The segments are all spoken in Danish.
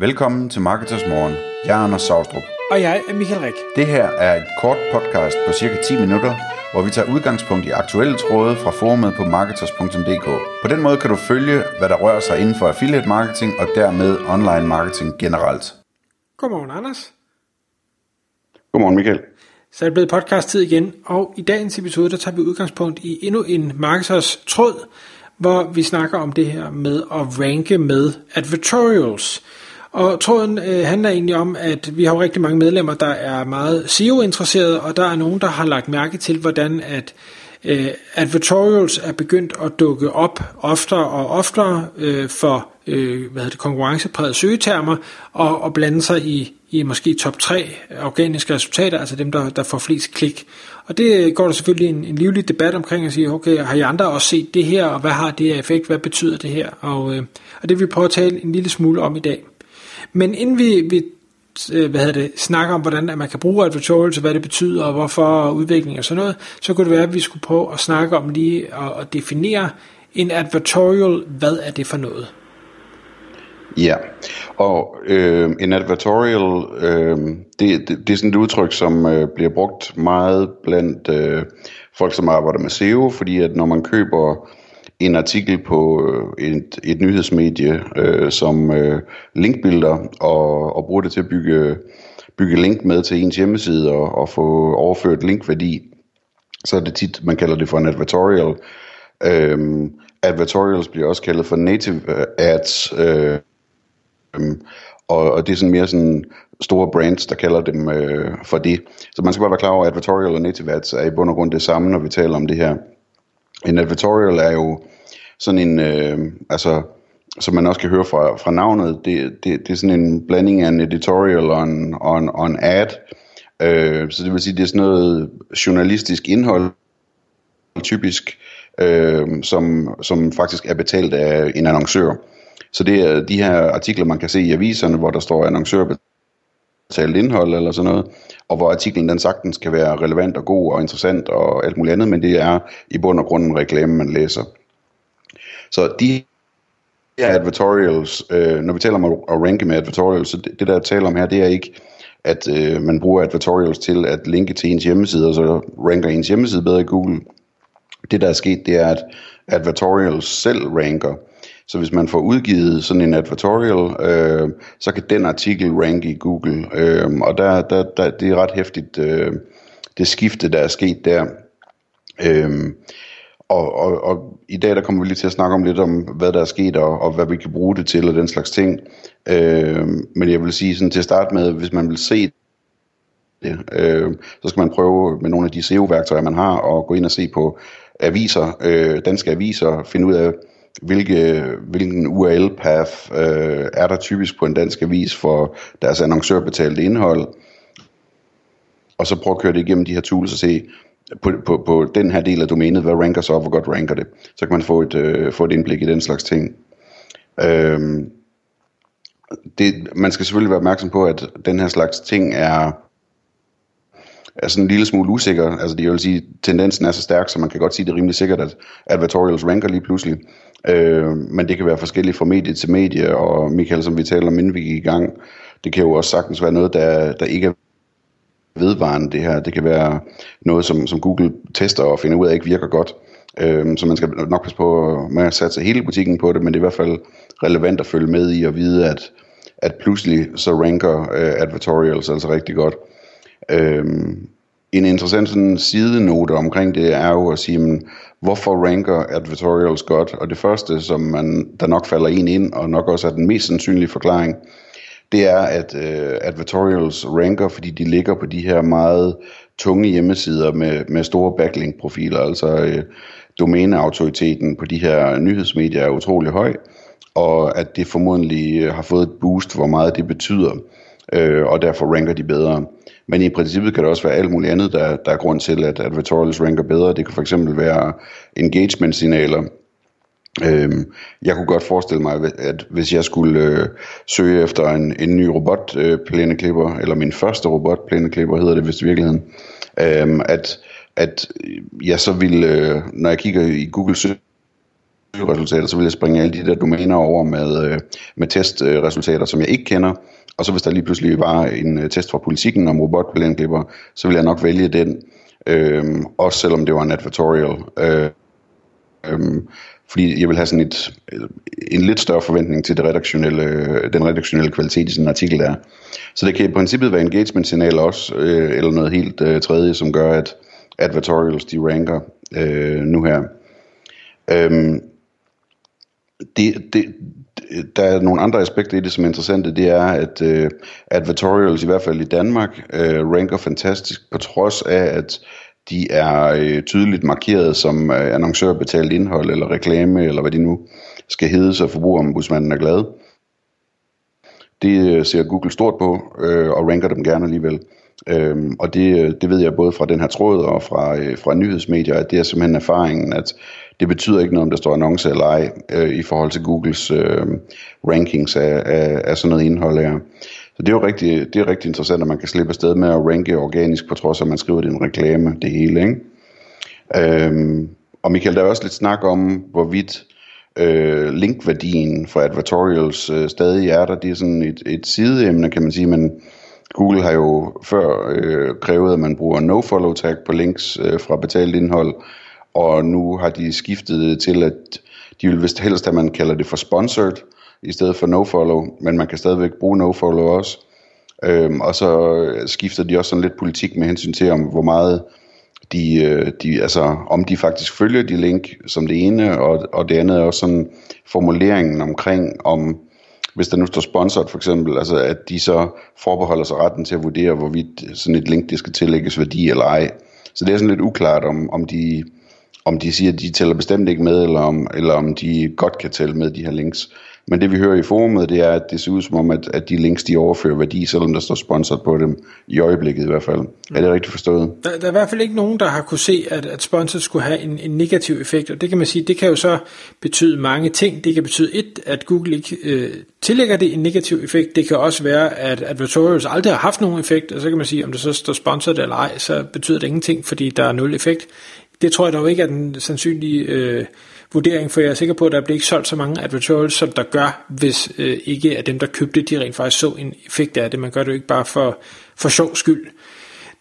Velkommen til Marketers Morgen. Jeg er Anders Saustrup. Og jeg er Michael Rik. Det her er et kort podcast på cirka 10 minutter, hvor vi tager udgangspunkt i aktuelle tråde fra forumet på marketers.dk. På den måde kan du følge, hvad der rører sig inden for affiliate marketing og dermed online marketing generelt. Godmorgen, Anders. Godmorgen, Michael. Så er det blevet podcast-tid igen, og i dagens episode, der tager vi udgangspunkt i endnu en marketers tråd, hvor vi snakker om det her med at ranke med advertorials. Og tråden øh, handler egentlig om, at vi har rigtig mange medlemmer, der er meget SEO-interesserede, og der er nogen, der har lagt mærke til, hvordan at øh, advertorials er begyndt at dukke op oftere og oftere øh, for øh, hvad hedder det, konkurrencepræget søgetermer, og, og blande sig i, i måske top 3 organiske resultater, altså dem, der, der får flest klik. Og det øh, går der selvfølgelig en, en livlig debat omkring at sige, okay, har I andre også set det her, og hvad har det effekt, hvad betyder det her? Og, øh, og det vil vi prøve at tale en lille smule om i dag. Men inden vi, vi øh, hvad hedder det, snakker om, hvordan man kan bruge advertorials, hvad det betyder, og hvorfor udvikling og sådan noget, så kunne det være, at vi skulle prøve at snakke om lige at, at definere en advertorial, hvad er det for noget? Ja, og øh, en advertorial, øh, det, det, det er sådan et udtryk, som øh, bliver brugt meget blandt øh, folk, som arbejder med SEO, fordi at når man køber en artikel på øh, et, et nyhedsmedie øh, som øh, linkbilder og, og bruger det til at bygge, bygge link med til ens hjemmeside og, og få overført linkværdi, så er det tit, man kalder det for en advertorial. Øhm, advertorials bliver også kaldet for native øh, ads, øh, og, og det er sådan mere sådan store brands, der kalder dem øh, for det. Så man skal bare være klar over, at advertorial og native ads er i bund og grund det samme, når vi taler om det her. En advertorial er jo sådan en, øh, altså, som man også kan høre fra, fra navnet, det, det, det er sådan en blanding af en editorial og en, og en, og en ad. Øh, så det vil sige, det er sådan noget journalistisk indhold, typisk, øh, som, som faktisk er betalt af en annoncør. Så det er de her artikler, man kan se i aviserne, hvor der står annoncør betalt indhold eller sådan noget, og hvor artiklen den sagtens kan være relevant og god og interessant og alt muligt andet, men det er i bund og grund en reklame, man læser. Så de her advertorials, øh, når vi taler om at ranke med advertorials, så det, det der jeg taler om her, det er ikke, at øh, man bruger advertorials til at linke til ens hjemmeside, og så ranker ens hjemmeside bedre i Google. Det der er sket, det er, at advertorials selv ranker. Så hvis man får udgivet sådan en advertorial, øh, så kan den artikel ranke i Google. Øh, og der, der, der, det er ret hæftigt, øh, det skifte, der er sket der. Øh, og, og, og i dag der kommer vi lige til at snakke om lidt om, hvad der er sket, og, og hvad vi kan bruge det til, og den slags ting. Øh, men jeg vil sige sådan til at starte med, hvis man vil se det, øh, så skal man prøve med nogle af de SEO-værktøjer, man har, og gå ind og se på aviser, øh, danske aviser, finde ud af, hvilke, hvilken URL-path øh, er der typisk på en dansk avis for deres annoncørbetalte indhold, og så prøve at køre det igennem de her tools og se, på, på, på den her del af domænet, hvad ranker så, og hvor godt ranker det. Så kan man få et, øh, få et indblik i den slags ting. Øhm, det, man skal selvfølgelig være opmærksom på, at den her slags ting er, er sådan en lille smule usikker. Altså det vil sige, tendensen er så stærk, så man kan godt sige, det er rimelig sikkert, at advertorials ranker lige pludselig. Øh, men det kan være forskelligt fra medie til medie, og Michael, som vi taler om, inden vi gik i gang, det kan jo også sagtens være noget, der, der ikke er vedvarende det her. Det kan være noget, som, som Google tester og finder ud af, ikke virker godt. Øhm, så man skal nok passe på med at satse hele butikken på det, men det er i hvert fald relevant at følge med i og vide, at, at pludselig så ranker øh, advertorials altså rigtig godt. Øhm, en interessant sådan sidenote omkring det er jo at sige, men, hvorfor ranker advertorials godt? Og det første, som man, der nok falder en ind, og nok også er den mest sandsynlige forklaring, det er, at øh, advertorials ranker, fordi de ligger på de her meget tunge hjemmesider med, med store backlink-profiler, altså øh, domæneautoriteten på de her nyhedsmedier er utrolig høj, og at det formodentlig øh, har fået et boost, hvor meget det betyder, øh, og derfor ranker de bedre. Men i princippet kan det også være alt muligt andet, der, der er grund til, at advertorials ranker bedre. Det kan for eksempel være engagement-signaler, Øhm, jeg kunne godt forestille mig, at hvis jeg skulle øh, søge efter en, en ny robotplæneklipper, øh, eller min første robotplæneklipper hedder det vist i virkeligheden, øhm, at, at jeg så ville, øh, når jeg kigger i Google søgeresultater, så vil jeg springe alle de der domæner over med, øh, med testresultater, som jeg ikke kender. Og så hvis der lige pludselig var en øh, test fra politikken om robotplæneklipper, så vil jeg nok vælge den, øh, også selvom det var en advertorial. Øh, øh, fordi jeg vil have sådan et, en lidt større forventning til det redaktionelle, den redaktionelle kvalitet i sådan en artikel der. Så det kan i princippet være engagement-signal også, øh, eller noget helt øh, tredje, som gør, at advertorials de ranker øh, nu her. Øhm, det, det, der er nogle andre aspekter i det, som er interessante. Det er, at øh, advertorials, i hvert fald i Danmark, øh, ranker fantastisk, på trods af, at de er øh, tydeligt markeret som øh, annoncørbetalt indhold, eller reklame, eller hvad de nu skal hedde, så forbrugerombudsmanden er glad. Det øh, ser Google stort på, øh, og ranker dem gerne alligevel. Øhm, og det, øh, det ved jeg både fra den her tråd og fra, øh, fra nyhedsmedier, at det er simpelthen erfaringen, at det betyder ikke noget, om der står annonce eller ej, øh, i forhold til Googles øh, rankings af, af, af sådan noget indhold her. Så det er jo rigtig, det er rigtig interessant, at man kan slippe afsted med at ranke organisk, på trods af, at man skriver det i en reklame, det hele. Ikke? Øhm, og Michael, der er også lidt snak om, hvorvidt øh, linkværdien for advertorials øh, stadig er der. Det er sådan et, et sideemne, kan man sige, men Google har jo før øh, krævet, at man bruger no-follow tag på links øh, fra betalt indhold, og nu har de skiftet til, at de vil vist helst, at man kalder det for sponsored, i stedet for no-follow, men man kan stadigvæk bruge no-follow også. Øhm, og så øh, skifter de også sådan lidt politik med hensyn til, om hvor meget de, øh, de, altså om de faktisk følger de link som det ene, og, og det andet er også sådan formuleringen omkring, om hvis der nu står sponsored for eksempel, altså at de så forbeholder sig retten til at vurdere, hvorvidt sådan et link, det skal tillægges værdi eller ej. Så det er sådan lidt uklart, om, om de om de siger, at de tæller bestemt ikke med, eller om, eller om de godt kan tælle med de her links. Men det vi hører i forumet, det er, at det ser ud som om, at, at de links, de overfører værdi, selvom der står sponsoret på dem, i øjeblikket i hvert fald. Mm. Er det rigtigt forstået? Der, der er i hvert fald ikke nogen, der har kunne se, at, at sponsoret skulle have en, en negativ effekt, og det kan man sige, det kan jo så betyde mange ting. Det kan betyde et, at Google ikke øh, tillægger det en negativ effekt. Det kan også være, at advertorials aldrig har haft nogen effekt, og så kan man sige, om det så står sponsoret eller ej, så betyder det ingenting, fordi der er nul effekt. Det tror jeg dog ikke er den sandsynlige øh, vurdering, for jeg er sikker på, at der bliver ikke solgt så mange advertorials, som der gør, hvis øh, ikke at dem, der købte, de rent faktisk så en effekt af det. Man gør det jo ikke bare for, for sjov skyld.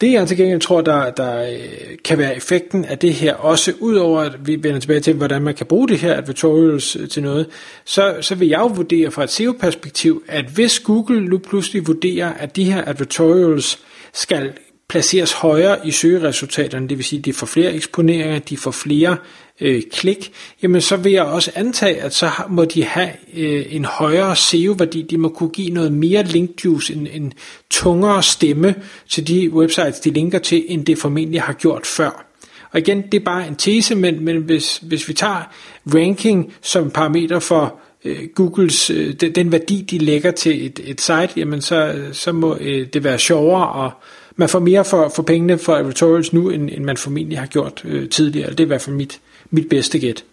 Det jeg til gengæld tror, der, der øh, kan være effekten af det her, også udover at vi vender tilbage til, hvordan man kan bruge det her advertorials øh, til noget, så, så vil jeg jo vurdere fra et SEO-perspektiv, at hvis Google nu pludselig vurderer, at de her advertorials skal placeres højere i søgeresultaterne, det vil sige, at de får flere eksponeringer, de får flere øh, klik, jamen så vil jeg også antage, at så må de have øh, en højere SEO-værdi, de må kunne give noget mere link juice, en, en tungere stemme til de websites, de linker til, end det formentlig har gjort før. Og igen, det er bare en tese, men, men hvis, hvis vi tager ranking som parameter for øh, Googles, øh, den, den værdi, de lægger til et, et site, jamen så, så må øh, det være sjovere at man får mere for, for pengene for advertorials nu, end, end man formentlig har gjort øh, tidligere. Det er i hvert fald mit, mit bedste gæt.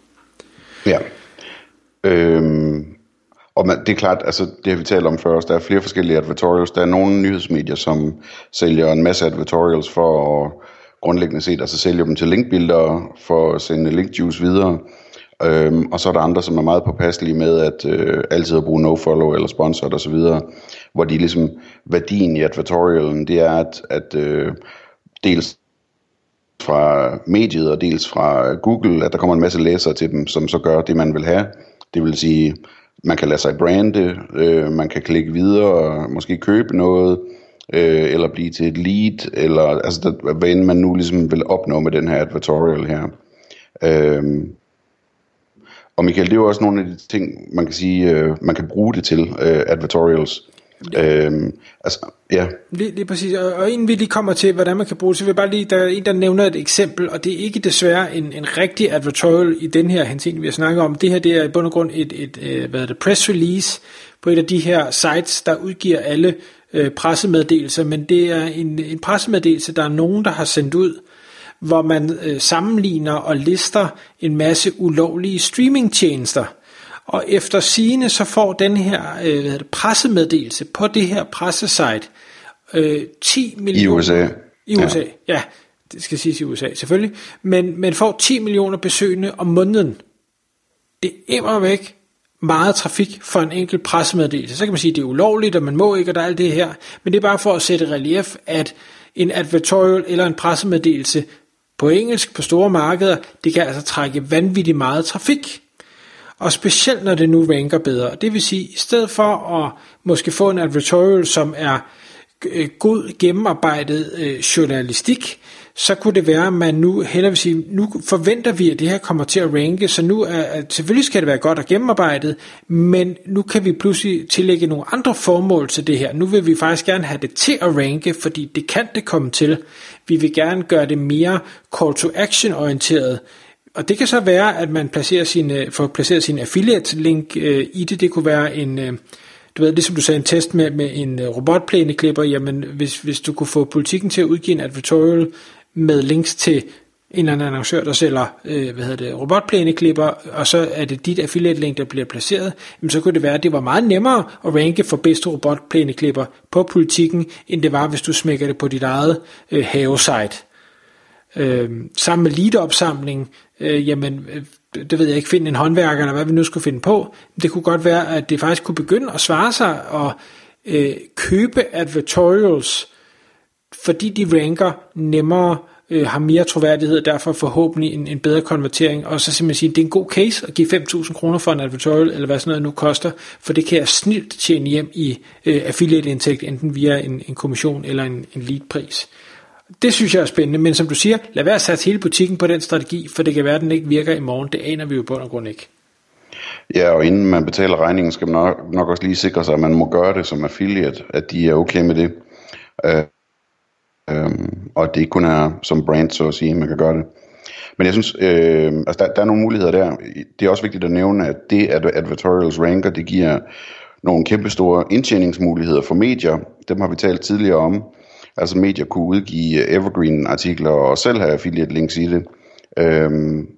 Ja. Øhm, og man, det er klart, altså det har vi talt om før også, der er flere forskellige advertorials. Der er nogle nyhedsmedier, som sælger en masse advertorials for at grundlæggende set, altså sælger dem til linkbilder for at sende linkjuice videre. Øhm, og så er der andre, som er meget påpasselige med at øh, altid at bruge nofollow eller sponsor og så videre, hvor de ligesom, værdien i advertorialen, det er at, at øh, dels fra mediet og dels fra Google, at der kommer en masse læsere til dem, som så gør det, man vil have. Det vil sige, man kan lade sig brande, øh, man kan klikke videre og måske købe noget, øh, eller blive til et lead, eller altså der, hvad end man nu ligesom vil opnå med den her advertorial her. Øh, og Michael, det er jo også nogle af de ting, man kan sige, øh, man kan bruge det til, øh, advertorials. Øhm, altså, ja. Lige, lige præcis, og, og inden vi lige kommer til, hvordan man kan bruge det, så vil jeg bare lige, der er en, der nævner et eksempel, og det er ikke desværre en, en rigtig advertorial i den her henseende, vi har snakket om. Det her, det er i bund og grund et, et, et øh, hvad er det, press release på et af de her sites, der udgiver alle øh, pressemeddelelser, men det er en, en pressemeddelelse, der er nogen, der har sendt ud, hvor man øh, sammenligner og lister en masse ulovlige streamingtjenester. Og efter sigende så får den her øh, hvad det, pressemeddelelse på det her pressesite øh, 10 millioner... I USA. I USA, ja. ja. Det skal siges i USA selvfølgelig. Men, men får 10 millioner besøgende om måneden. det er væk meget trafik for en enkelt pressemeddelelse. Så kan man sige, at det er ulovligt, og man må ikke, og der er alt det her. Men det er bare for at sætte relief, at en advertorial eller en pressemeddelelse på engelsk på store markeder, det kan altså trække vanvittigt meget trafik. Og specielt når det nu ranker bedre. Det vil sige, i stedet for at måske få en advertorial, som er øh, god gennemarbejdet øh, journalistik, så kunne det være, at man nu hellere vil sige, nu forventer vi, at det her kommer til at ranke, så nu er, at selvfølgelig skal det være godt og gennemarbejdet, men nu kan vi pludselig tillægge nogle andre formål til det her. Nu vil vi faktisk gerne have det til at ranke, fordi det kan det komme til. Vi vil gerne gøre det mere call to action orienteret, og det kan så være, at man placerer sin, øh, får placeret sin affiliate link øh, i det. Det kunne være en, øh, du ved, ligesom du sagde, en test med, med en øh, robotplæneklipper. Jamen, hvis, hvis du kunne få politikken til at udgive en advertorial med links til en eller anden annoncør, der sælger øh, hvad hedder det, robotplæneklipper, og så er det dit affiliate link, der bliver placeret, jamen så kunne det være, at det var meget nemmere at ranke for bedste robotplæneklipper på politikken, end det var, hvis du smækker det på dit eget øh, havesite. Øh, sammen med lead-opsamling, øh, jamen, øh, det ved jeg ikke, finde en håndværker, eller hvad vi nu skulle finde på. Det kunne godt være, at det faktisk kunne begynde at svare sig og øh, købe advertorials, fordi de ranker nemmere, øh, har mere troværdighed, derfor forhåbentlig en, en bedre konvertering, og så simpelthen sige, at det er en god case at give 5.000 kroner for en advertorial, eller hvad sådan noget nu koster, for det kan jeg snilt tjene hjem i øh, affiliate-indtægt, enten via en, en kommission eller en, en lead-pris. Det synes jeg er spændende, men som du siger, lad være at sætte hele butikken på den strategi, for det kan være, at den ikke virker i morgen. Det aner vi jo på og grund ikke. Ja, og inden man betaler regningen, skal man nok, nok også lige sikre sig, at man må gøre det som affiliate, at de er okay med det. Øh, øh, og at det ikke kun er som brand, så at sige, man kan gøre det. Men jeg synes, øh, altså der, der er nogle muligheder der. Det er også vigtigt at nævne, at det, at advertorials ranker, det giver nogle kæmpestore indtjeningsmuligheder for medier. Dem har vi talt tidligere om. Altså medier kunne udgive øh, evergreen-artikler og selv have affiliate links i det. Øhm,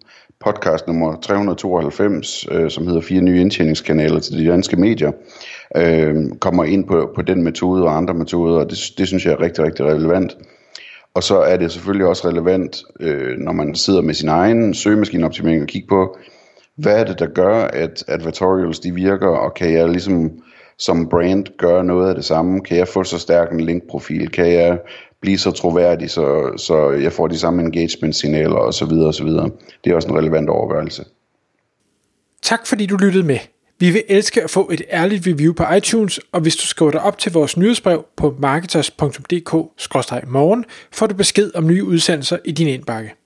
podcast nummer 392, øh, som hedder Fire nye indtjeningskanaler til de danske medier, øh, kommer ind på, på den metode og andre metoder, og det, det synes jeg er rigtig, rigtig relevant. Og så er det selvfølgelig også relevant, øh, når man sidder med sin egen søgemaskineoptimering og kigger på, hvad er det, der gør, at advertorials de virker, og kan jeg ligesom som brand gøre noget af det samme? Kan jeg få så stærk en linkprofil? Kan jeg blive så troværdig, så, så jeg får de samme engagement-signaler osv. osv. Det er også en relevant overværelse. Tak fordi du lyttede med. Vi vil elske at få et ærligt review på iTunes, og hvis du skriver dig op til vores nyhedsbrev på marketers.dk-morgen, får du besked om nye udsendelser i din indbakke.